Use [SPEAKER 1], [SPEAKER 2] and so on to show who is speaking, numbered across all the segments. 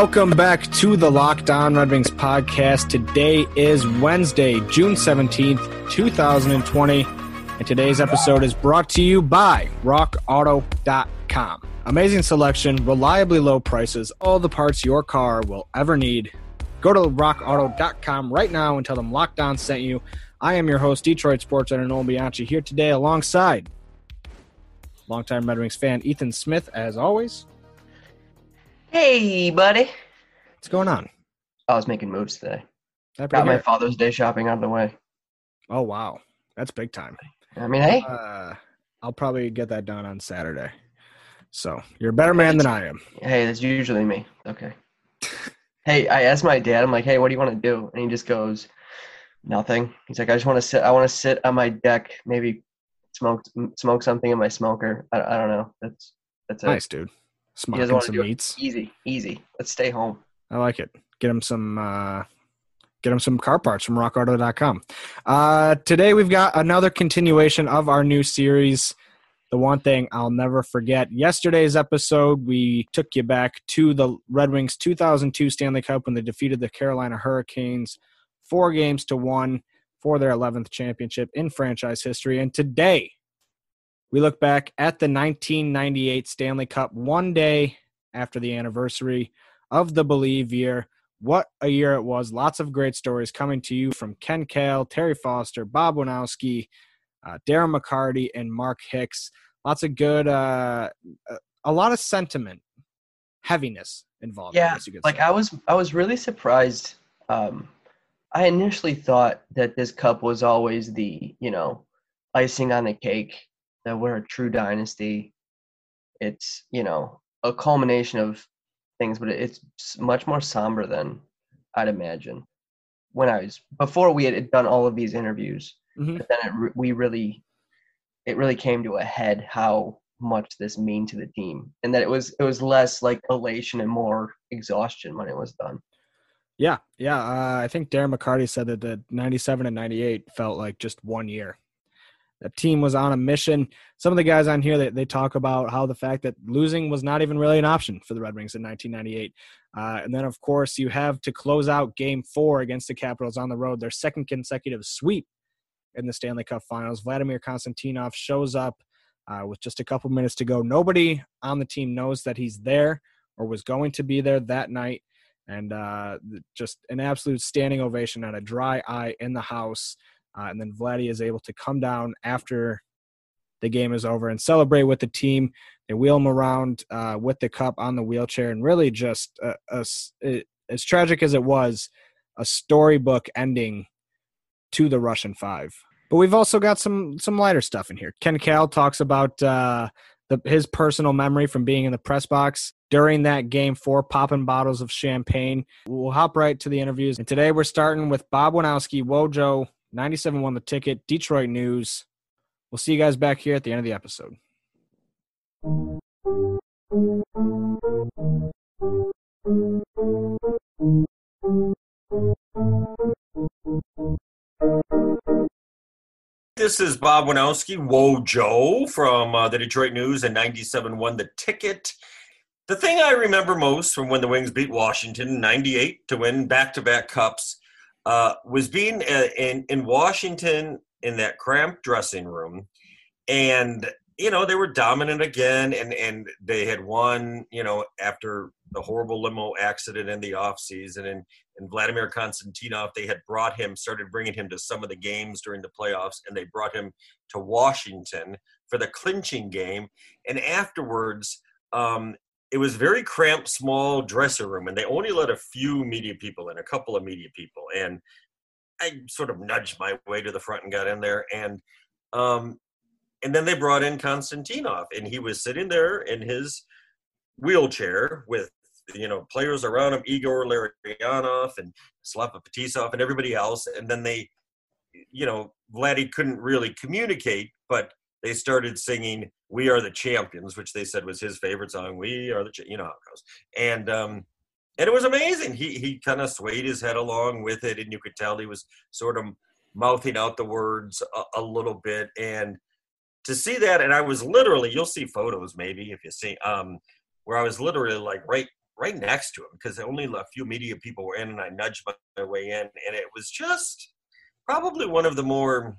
[SPEAKER 1] welcome back to the Locked On Red Wings podcast. Today is Wednesday, June 17th, 2020, and today's episode is brought to you by RockAuto.com. Amazing selection, reliably low prices, all the parts your car will ever need. Go to RockAuto.com right now and tell them Locked On sent you. I am your host, Detroit Sports Editor Nolan Bianchi, here today alongside longtime Red Wings fan Ethan Smith, as always.
[SPEAKER 2] Hey, buddy.
[SPEAKER 1] What's going on?
[SPEAKER 2] I was making moves today. Got my? Father's Day shopping out of the way.
[SPEAKER 1] Oh wow, that's big time.
[SPEAKER 2] I mean, hey,
[SPEAKER 1] Uh, I'll probably get that done on Saturday. So you're a better man than I am.
[SPEAKER 2] hey, that's usually me. Okay. hey, I asked my dad. I'm like, hey, what do you want to do? And he just goes, nothing. He's like, I just want to sit. I want to sit on my deck, maybe smoke smoke something in my smoker. I, I don't know. That's that's it.
[SPEAKER 1] Nice, dude.
[SPEAKER 2] He
[SPEAKER 1] Smoking
[SPEAKER 2] doesn't want to
[SPEAKER 1] some meats.
[SPEAKER 2] Easy, easy. Let's stay home.
[SPEAKER 1] I like it. Get him some. Uh, get him some car parts from RockAuto.com. Uh, today we've got another continuation of our new series. The one thing I'll never forget. Yesterday's episode, we took you back to the Red Wings 2002 Stanley Cup when they defeated the Carolina Hurricanes four games to one for their 11th championship in franchise history. And today, we look back at the 1998 Stanley Cup one day after the anniversary of the Believe year. What a year it was. Lots of great stories coming to you from Ken Kal, Terry Foster, Bob Wojnowski, uh, Darren McCarty, and Mark Hicks. Lots of good, uh, a lot of sentiment, heaviness involved.
[SPEAKER 2] Yeah, like
[SPEAKER 1] say.
[SPEAKER 2] I was I was really surprised. Um, I initially thought that this cup was always the you know icing on the cake that we're a true dynasty. It's you know a culmination of things, but it's much more somber than I'd imagine. When I was before we had done all of these interviews,
[SPEAKER 1] Mhm.
[SPEAKER 2] but then it, we really it really came to a head how much this mean to the team and that it was it was less like elation and more exhaustion when it was done
[SPEAKER 1] Yeah, yeah. Uh, I think Darren McCarty said that the 97 and 98 felt like just one year. The team was on a mission. Some of the guys on here, they, they talk about how the fact that losing was not even really an option for the Red Wings in 1998. Uh, and then, of course, you have to close out game four against the Capitals on the road, their second consecutive sweep in the Stanley Cup finals. Vladimir Konstantinov shows up uh, with just a couple minutes to go. Nobody on the team knows that he's there or was going to be there that night and uh, just an absolute standing ovation and a dry eye in the house. Uh, and then Vladdy is able to come down after the game is over and celebrate with the team. They wheel him around uh, with the cup on the wheelchair, and really just a, a s- it- as tragic as it was, a storybook ending to the Russian Five. But we've also got some some lighter stuff in here. Ken Kal talks about uh, the, his personal memory from being in the press box during that game four, popping bottles of champagne. We'll hop right to the interviews. And today we're starting with Bob Wojnowski, Wojo, 97 won the ticket, Detroit News. We'll see you guys back here at the end of the episode.
[SPEAKER 3] This is Bob Wojnowski, Whoa Joe from uh, the Detroit News and 97 won the ticket. The thing I remember most from when the Wings beat Washington in 98 to win back to back cups uh, was being uh, in, in Washington in that cramped dressing room. And, you know, they were dominant again and, and they had won, you know, after the horrible limo accident in the offseason. And and Vladimir Konstantinov, they had brought him, started bringing him to some of the games during the playoffs, and they brought him to Washington for the clinching game. And afterwards, um, it was very cramped, small dressing room, and they only let a few media people in, a couple of media people. And I sort of nudged my way to the front and got in there, and um, and then they brought in Konstantinov, and he was sitting there in his wheelchair with you know players around him, Igor Larionov and Slava Fetisov and everybody else, and then they, you know, Vladdy couldn't really communicate, but they started singing "We Are the Champions," which they said was his favorite song. We are the, Cha-" you know how it goes, and um, and it was amazing. He he kind of swayed his head along with it, and you could tell he was sort of mouthing out the words a, a little bit, and to see that, and I was literally, you'll see photos maybe if you see, um, where I was literally like right right next to him because only a few media people were in, and I nudged my way in, and it was just probably one of the more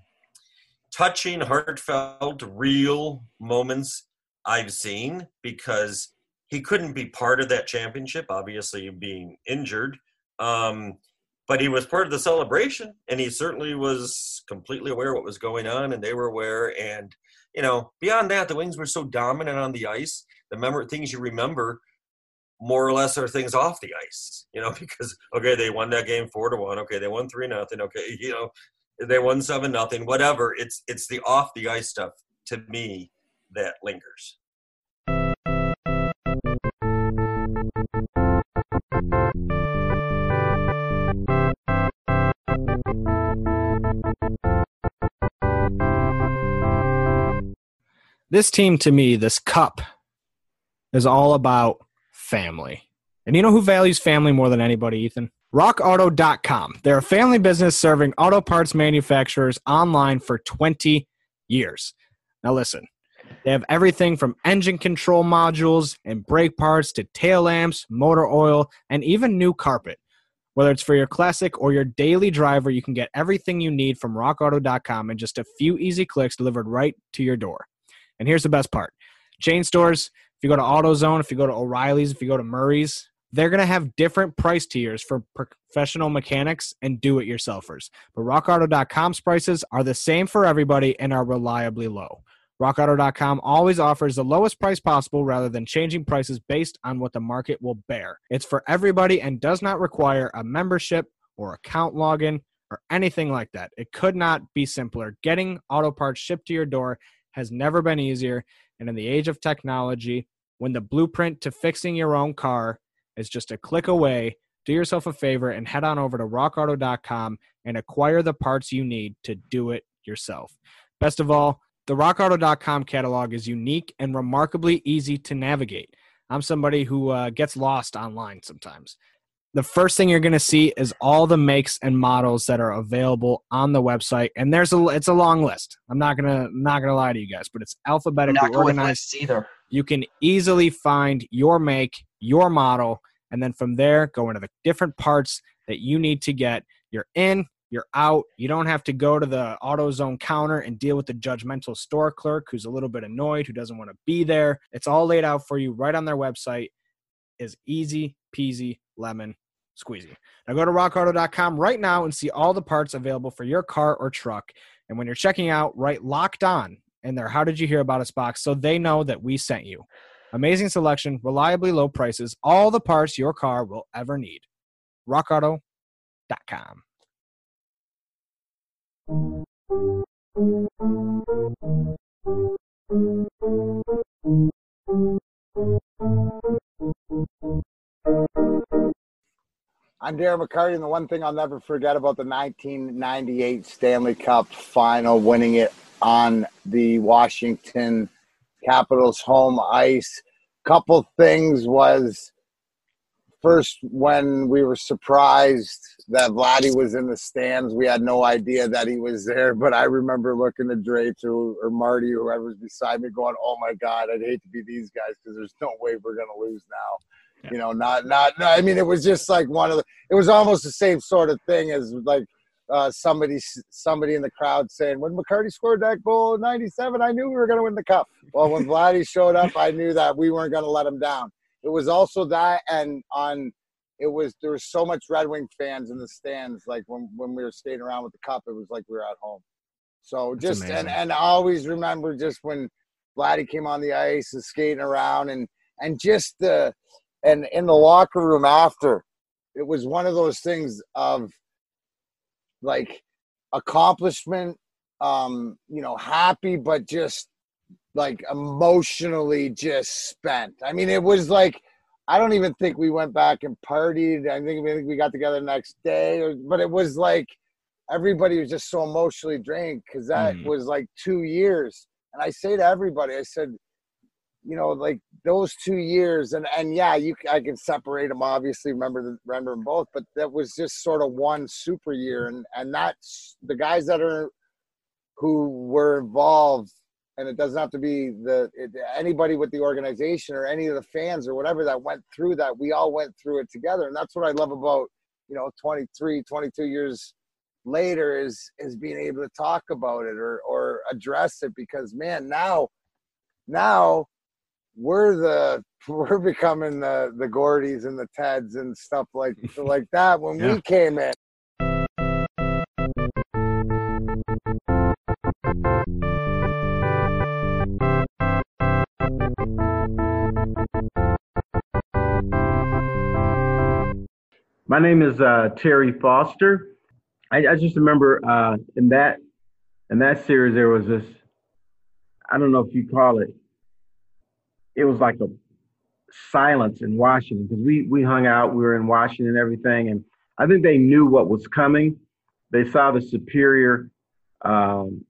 [SPEAKER 3] touching, heartfelt, real moments I've seen because he couldn't be part of that championship, obviously being injured. Um, but he was part of the celebration, and he certainly was completely aware what was going on, and they were aware. And you know, beyond that, the Wings were so dominant on the ice. The member things you remember more or less are things off the ice. You know, because okay, they won that game four to one. Okay, they won three nothing. Okay, you know, they won seven nothing. Whatever. It's it's the off the ice stuff to me that lingers.
[SPEAKER 1] This team, to me, this cup, is all about family. And you know who values family more than anybody, Ethan? RockAuto.com. They're a family business serving auto parts manufacturers online for 20 years. Now, listen, they have everything from engine control modules and brake parts to tail lamps, motor oil, and even new carpet. Whether it's for your classic or your daily driver, you can get everything you need from rockauto.com in just a few easy clicks delivered right to your door. And here's the best part chain stores, if you go to AutoZone, if you go to O'Reilly's, if you go to Murray's, they're going to have different price tiers for professional mechanics and do it yourselfers. But rockauto.com's prices are the same for everybody and are reliably low. RockAuto.com always offers the lowest price possible rather than changing prices based on what the market will bear. It's for everybody and does not require a membership or account login or anything like that. It could not be simpler. Getting auto parts shipped to your door has never been easier. And in the age of technology, when the blueprint to fixing your own car is just a click away, do yourself a favor and head on over to rockauto.com and acquire the parts you need to do it yourself. Best of all, the rockauto.com catalog is unique and remarkably easy to navigate. I'm somebody who uh, gets lost online sometimes the first thing you're going to see is all the makes and models that are available on the website and there's a it's a long list i'm not to not to lie to you guys but it's alphabetically organized
[SPEAKER 2] either
[SPEAKER 1] you can easily find your make your model and then from there go into the different parts that you need to get you're in you're out you don't have to go to the AutoZone counter and deal with the judgmental store clerk who's a little bit annoyed who doesn't want to be there it's all laid out for you right on their website is easy peasy lemon squeezy. Now go to rockauto.com right now and see all the parts available for your car or truck. And when you're checking out, write locked on in there. How did you hear about us box so they know that we sent you? Amazing selection, reliably low prices, all the parts your car will ever need. rockauto.com.
[SPEAKER 4] I'm Darren McCarty, and the one thing I'll never forget about the 1998 Stanley Cup final, winning it on the Washington Capitals home ice. Couple things was first when we were surprised that Vladdy was in the stands. We had no idea that he was there, but I remember looking at Drake or, or Marty or whoever's beside me, going, "Oh my God, I'd hate to be these guys because there's no way we're gonna lose now." Yeah. You know, not not. I mean, it was just like one of the. It was almost the same sort of thing as like uh, somebody somebody in the crowd saying, "When McCarty scored that goal in '97, I knew we were going to win the cup." Well, when Vladdy showed up, I knew that we weren't going to let him down. It was also that, and on it was there was so much Red Wing fans in the stands. Like when when we were skating around with the cup, it was like we were at home. So just and and I always remember just when Vladdy came on the ice and skating around and and just the and in the locker room after it was one of those things of like accomplishment um you know happy but just like emotionally just spent. I mean it was like i don't even think we went back and partied. I think, I think we got together the next day or, but it was like everybody was just so emotionally drained because that mm. was like two years. And i say to everybody i said you know, like those two years, and and yeah, you I can separate them. Obviously, remember the, remember them both, but that was just sort of one super year, and and that's the guys that are who were involved and it doesn't have to be the it, anybody with the organization or any of the fans or whatever that went through that. We all went through it together, and that's what I love about you know 23, 22 years later is is being able to talk about it or or address it because man now now we're the we're becoming the the Gordys and the Teds and stuff like like that when yeah. we came in.
[SPEAKER 5] My name is uh, Terry Foster. I, I just remember uh, in that in that series there was this. I don't know if you call it. It was like a silence in Washington because we we hung out. We were in Washington and everything, and I think they knew what was coming. They saw the superior um,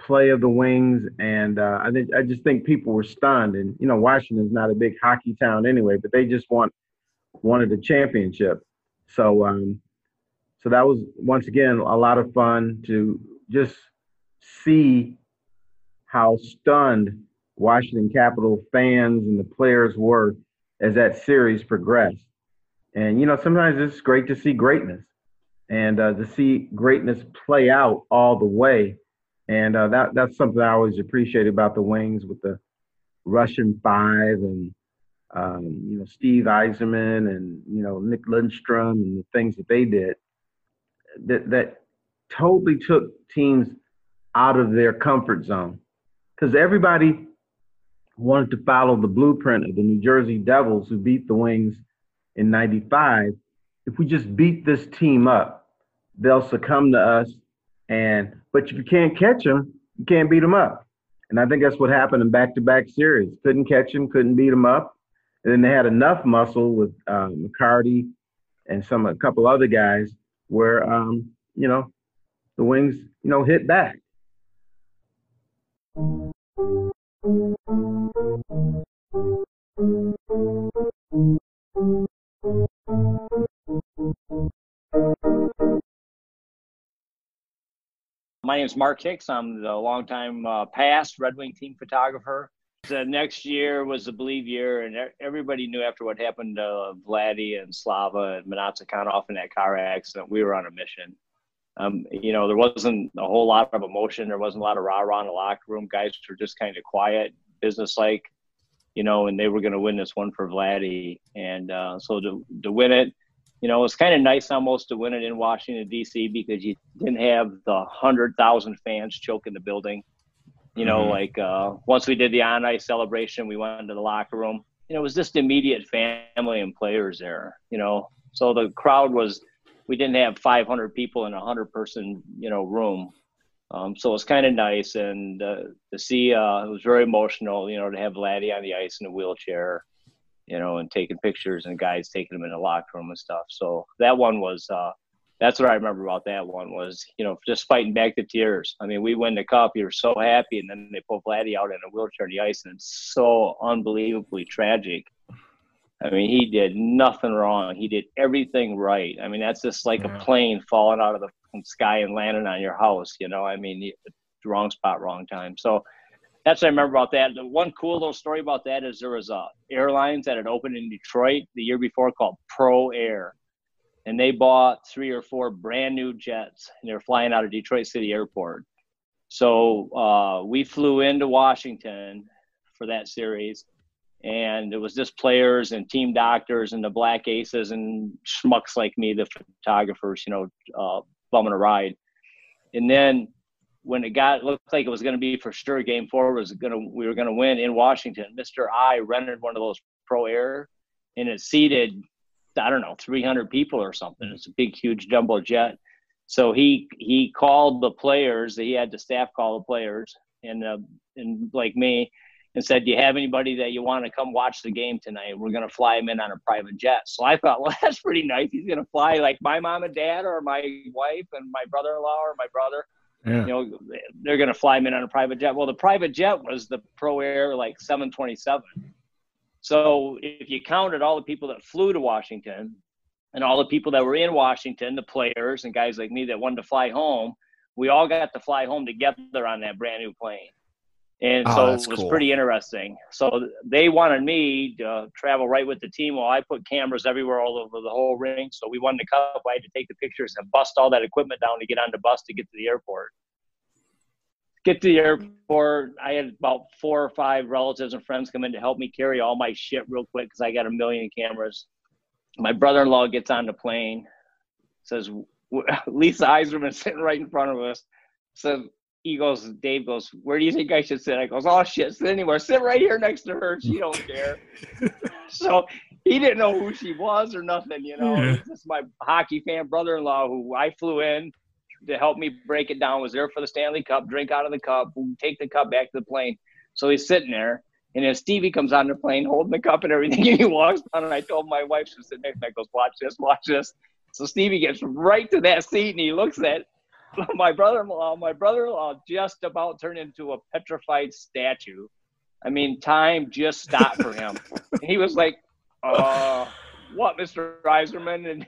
[SPEAKER 5] play of the Wings, and uh, I think I just think people were stunned. And you know, Washington's not a big hockey town anyway, but they just want wanted a championship. So um, so that was once again a lot of fun to just see how stunned Washington Capital fans and the players were as that series progressed. And you know, sometimes it's great to see greatness and uh, to see greatness play out all the way. And uh, that that's something I always appreciate about the Wings with the Russian Five and um, you know, Steve Yzerman and, you know, Nick Lidstrom and the things that they did that, that totally took teams out of their comfort zone. Because everybody wanted to follow the blueprint of the New Jersey Devils who beat the Wings in 95. If we just beat this team up, they'll succumb to us. And, but if you can't catch them, you can't beat them up. And I think that's what happened in back to back series. Couldn't catch them, couldn't beat them up. And then they had enough muscle with um, McCarty and some a couple other guys where um, you know the wings you know hit back.
[SPEAKER 6] My name is Mark Hicks. I'm the longtime uh, past Red Wing team photographer the next year was the believe year, and everybody knew after what happened to Vladdy and Slava and Mnatsakanov in that car accident, we were on a mission. Um, you know, there wasn't a whole lot of emotion. There wasn't a lot of rah rah in the locker room. Guys were just kind of quiet, business like, you know, and they were going to win this one for Vladdy. And uh, so to, to win it, you know, it was kind of nice almost to win it in Washington, D.C., because you didn't have the 100,000 fans choking the building you know, mm-hmm. like uh, once we did the on ice celebration, we went into the locker room. You know, it was just immediate family and players there. You know, so the crowd was. We didn't have 500 people in a 100 person, you know, room. Um, so it was kind of nice, and uh, to see uh, it was very emotional. You know, to have Vladdy on the ice in a wheelchair, you know, and taking pictures and guys taking them in the locker room and stuff. So that one was uh, that's what I remember about that one was, you know, just fighting back the tears. I mean, we win the cup, you're so happy, and then they pull Vladdy out in a wheelchair on the ice, and it's so unbelievably tragic. I mean, he did nothing wrong. He did everything right. I mean, that's just like yeah. a plane falling out of the sky and landing on your house. You know, I mean, wrong spot, wrong time. So that's what I remember about that. The one cool little story about that is there was a airlines that had opened in Detroit the year before called Pro Air and they bought three or four brand new jets and they were flying out of Detroit City Airport. So uh, we flew into Washington for that series, and it was just players and team doctors and the Black Aces and schmucks like me, the photographers, you know, uh, bumming a ride. And then when it got looked like it was going to be for sure, Game Four was going to we were going to win in Washington. Mister I rented one of those Pro Air, and it seated I don't know, 300 people or something. It's a big, huge jumbo jet. So he he called the players. He had the staff call the players, and uh, and like me, and said, "Do you have anybody that you want to come watch the game tonight? We're going to fly him in on a private jet." So I thought, well, that's pretty nice. He's going to fly like my mom and dad, or my wife and my brother-in-law, or my brother. Yeah. You know, they're going to fly him in on a private jet. Well, the private jet was the Pro Air like 727. So if you counted all the people that flew to Washington and all the people that were in Washington, the players and guys like me that wanted to fly home, we all got to fly home together on that brand new plane. And
[SPEAKER 1] Oh,
[SPEAKER 6] so it was
[SPEAKER 1] cool.
[SPEAKER 6] pretty interesting. So they wanted me to travel right with the team while I put cameras everywhere all over the whole ring. So we won the cup. I had to take the pictures and bust all that equipment down to get on the bus to get to the airport. Get to the airport. I had about four or five relatives and friends come in to help me carry all my shit real quick because I got a million cameras. My brother-in-law gets on the plane, says Lisa Yzerman sitting right in front of us. Says he goes, Dave goes, where do you think I should sit? I goes, oh shit, sit anywhere. Sit right here next to her. She don't care. so he didn't know who she was or nothing, you know.
[SPEAKER 1] Yeah.
[SPEAKER 6] Just my hockey fan brother-in-law who I flew in to help me break it down. Was there for the Stanley Cup, drink out of the cup, take the cup back to the plane. So he's sitting there. And then Stevie comes on the plane holding the cup and everything, and he walks down. And I told my wife, she's sitting next to me, I goes, Watch this, watch this. So Stevie gets right to that seat and he looks at my brother-in-law. My brother-in-law just about turned into a petrified statue. I mean, time just stopped for him. And he was like, uh, what, Mr. Yzerman? And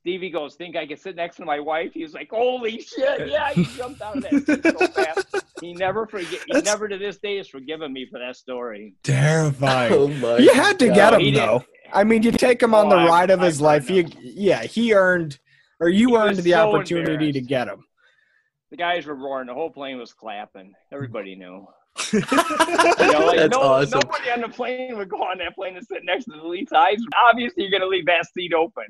[SPEAKER 6] Stevie goes, think I can sit next to my wife? He was like, holy shit, yeah, he jumped out of that seat so fast. He never forget. He
[SPEAKER 1] That's-
[SPEAKER 6] never to this day has forgiven me for that story.
[SPEAKER 1] Terrifying.
[SPEAKER 2] Oh my
[SPEAKER 1] you had to get him
[SPEAKER 6] He didn't-
[SPEAKER 1] though. I mean, you take him on
[SPEAKER 6] Oh,
[SPEAKER 1] the
[SPEAKER 6] I-
[SPEAKER 1] ride of
[SPEAKER 6] I
[SPEAKER 1] his life. You, yeah, he earned, or you
[SPEAKER 6] He
[SPEAKER 1] earned the
[SPEAKER 6] so
[SPEAKER 1] opportunity to get him.
[SPEAKER 6] The guys were roaring. The whole plane was clapping. Everybody knew. You know, like
[SPEAKER 2] That's
[SPEAKER 6] no,
[SPEAKER 2] awesome.
[SPEAKER 6] nobody on the plane would go on that plane and sit next to the lead size. Obviously, you're going to leave that seat open.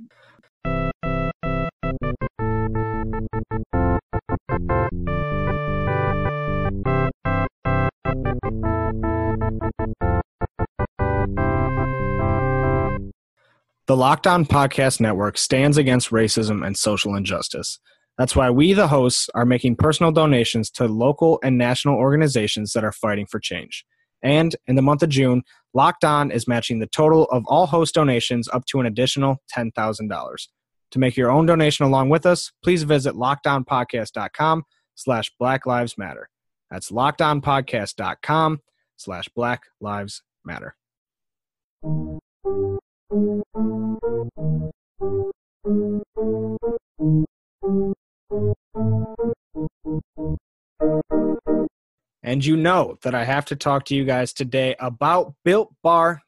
[SPEAKER 1] The Locked On Podcast Network stands against racism and social injustice. That's why we, the hosts, are making personal donations to local and national organizations that are fighting for change. And in the month of June, Locked On is matching the total of all host donations up to an additional $10,000. To make your own donation along with us, please visit lockedonpodcast.com slash Black Lives Matter. That's lockedonpodcast.com slash Black Lives Matter. And you know that I have to talk to you guys today about builtbar.com.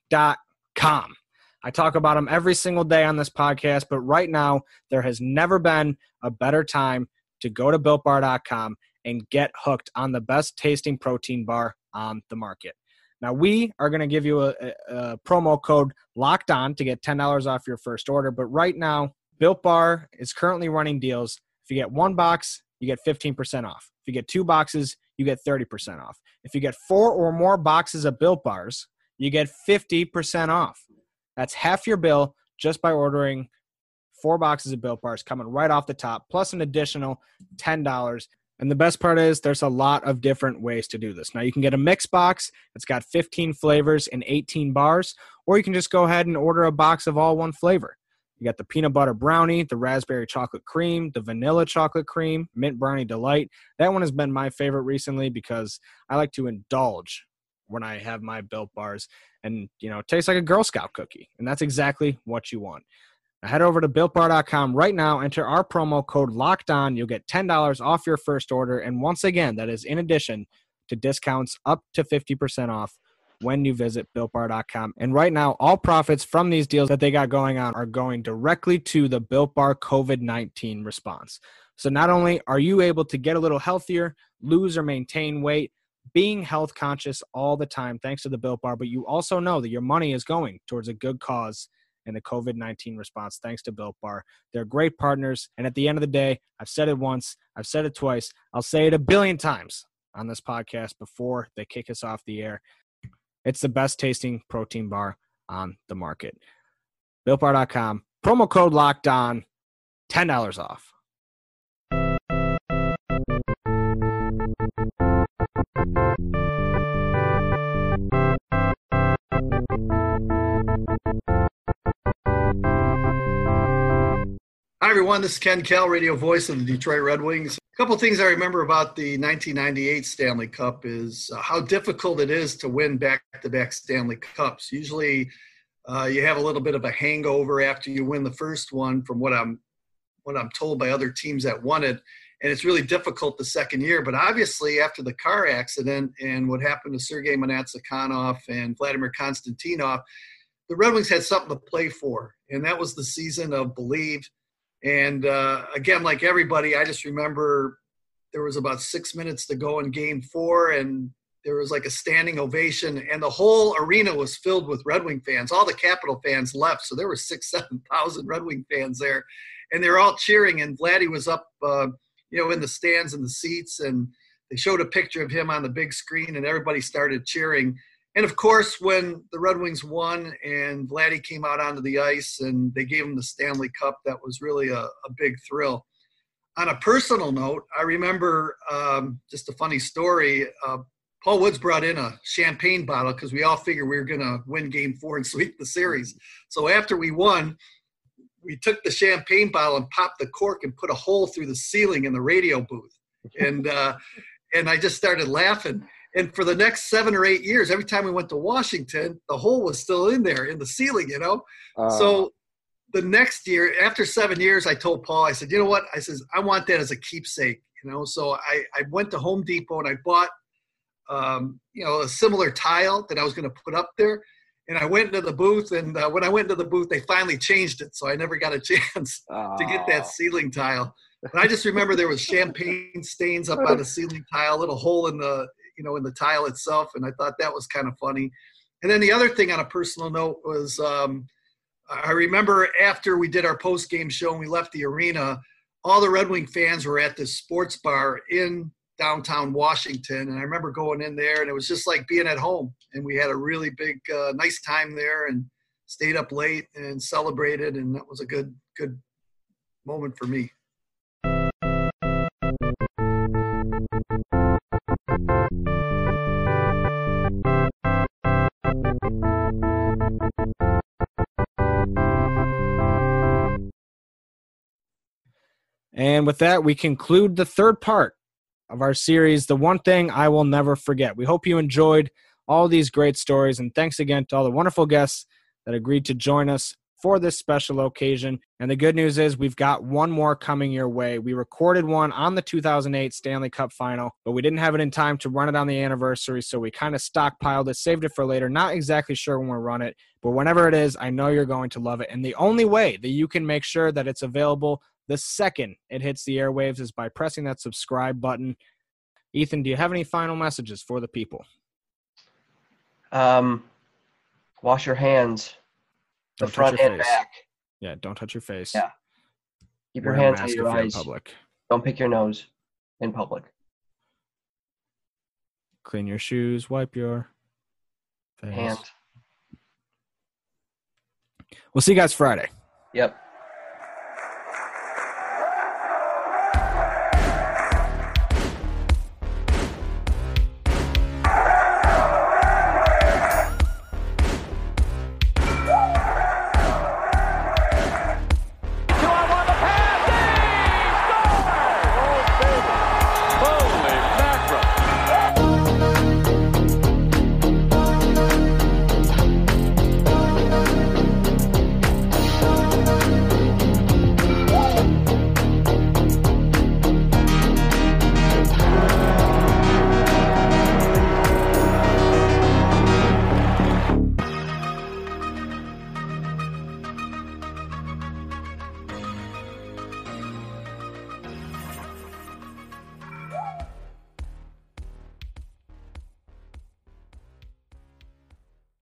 [SPEAKER 1] I talk about them every single day on this podcast, but right now there has never been a better time to go to builtbar.com and get hooked on the best tasting protein bar on the market. Now, we are going to give you a, a, promo code locked on to get $10 off your first order, but right now, Built Bar is currently running deals. If you get one box, you get 15% off. If you get two boxes, you get 30% off. If you get four or more boxes of Built Bars, you get 50% off. That's half your bill just by ordering four boxes of Built Bars coming right off the top, plus an additional $10. And the best part is there's a lot of different ways to do this. Now you can get a mix box that's got 15 flavors and 18 bars, or you can just go ahead and order a box of all one flavor. You got the peanut butter brownie, the raspberry chocolate cream, the vanilla chocolate cream, mint brownie delight. That one has been my favorite recently because I like to indulge when I have my built bars and you know, it tastes like a Girl Scout cookie. And that's exactly what you want. Now head over to builtbar.com right now, enter our promo code locked on. You'll get $10 off your first order. And once again, that is in addition to discounts up to 50% off when you visit builtbar.com. And right now, all profits from these deals that they got going on are going directly to the Built Bar COVID 19 response. So not only are you able to get a little healthier, lose or maintain weight, being health conscious all the time thanks to the Built Bar, but you also know that your money is going towards a good cause in the COVID 19 response thanks to Built Bar. They're great partners. And at the end of the day, I've said it once, I've said it twice, I'll say it a billion times on this podcast before they kick us off the air. It's the best tasting protein bar on the market. BuiltBar.com, promo code locked on, $10 off.
[SPEAKER 7] Hi, everyone. This is Ken Kal, radio voice of the Detroit Red Wings. Couple things I remember about the 1998 Stanley Cup is uh, how difficult it is to win back to back Stanley Cups. Usually, uh, you have a little bit of a hangover after you win the first one, from what I'm what I'm told by other teams that won it. and it's really difficult the second year. But obviously, after the car accident and what happened to Sergei Mnatsakanov and Vladimir Konstantinov, the Red Wings had something to play for, and that was the season of Believe. And uh, again, like everybody, I just remember there was about six minutes to go in Game Four, and there was like a standing ovation, and the whole arena was filled with Red Wing fans. All the Capital fans left, so there were six, seven thousand Red Wing fans there, and they were all cheering. And Vladdy was up, uh, you know, in the stands and the seats, and they showed a picture of him on the big screen, and everybody started cheering. And of course, when the Red Wings won and Vladdy came out onto the ice and they gave him the Stanley Cup, that was really a, a big thrill. On a personal note, I remember um, just a funny story. Uh, Paul Woods brought in a champagne bottle because we all figured we were going to win game four and sweep the series. So after we won, we took the champagne bottle and popped the cork and put a hole through the ceiling in the radio booth. And, uh, and I just started laughing and for the next seven or eight years, every time we went to Washington, the hole was still in there in the ceiling, you know. Uh, so the next year, after seven years, I told Paul, I said, you know what? I says I want that as a keepsake, you know. So I, I went to Home Depot and I bought, um, you know, a similar tile that I was going to put up there. And I went into the booth, and uh, when I went into the booth, they finally changed it, so I never got a chance uh, to get that ceiling tile. But I just remember there was champagne stains up on the ceiling tile, a little hole in the you know, in the tile itself. And I thought that was kind of funny. And then the other thing on a personal note was um, I remember after we did our post game show and we left the arena, all the Red Wing fans were at this sports bar in downtown Washington. And I remember going in there and it was just like being at home. And we had a really big, uh, nice time there and stayed up late and celebrated. And that was a good, good moment for me.
[SPEAKER 1] And with that, we conclude the third part of our series, The One Thing I Will Never Forget. We hope you enjoyed all these great stories. And thanks again to all the wonderful guests that agreed to join us for this special occasion. And the good news is we've got one more coming your way. We recorded one on the 2008 Stanley Cup final, but we didn't have it in time to run it on the anniversary. So we kind of stockpiled it, saved it for later. Not exactly sure when we'll run it, but whenever it is, I know you're going to love it. And the only way that you can make sure that it's available the second it hits the airwaves is by pressing that subscribe button. Ethan, do you have any final messages for the people?
[SPEAKER 2] Um, wash your hands the don't front and face. back.
[SPEAKER 1] Yeah, don't touch your face.
[SPEAKER 2] Yeah. Keep your hands on your eyes. public. Don't pick your nose in public.
[SPEAKER 1] Clean your shoes. Wipe your face. Hand. We'll see you guys Friday.
[SPEAKER 2] Yep.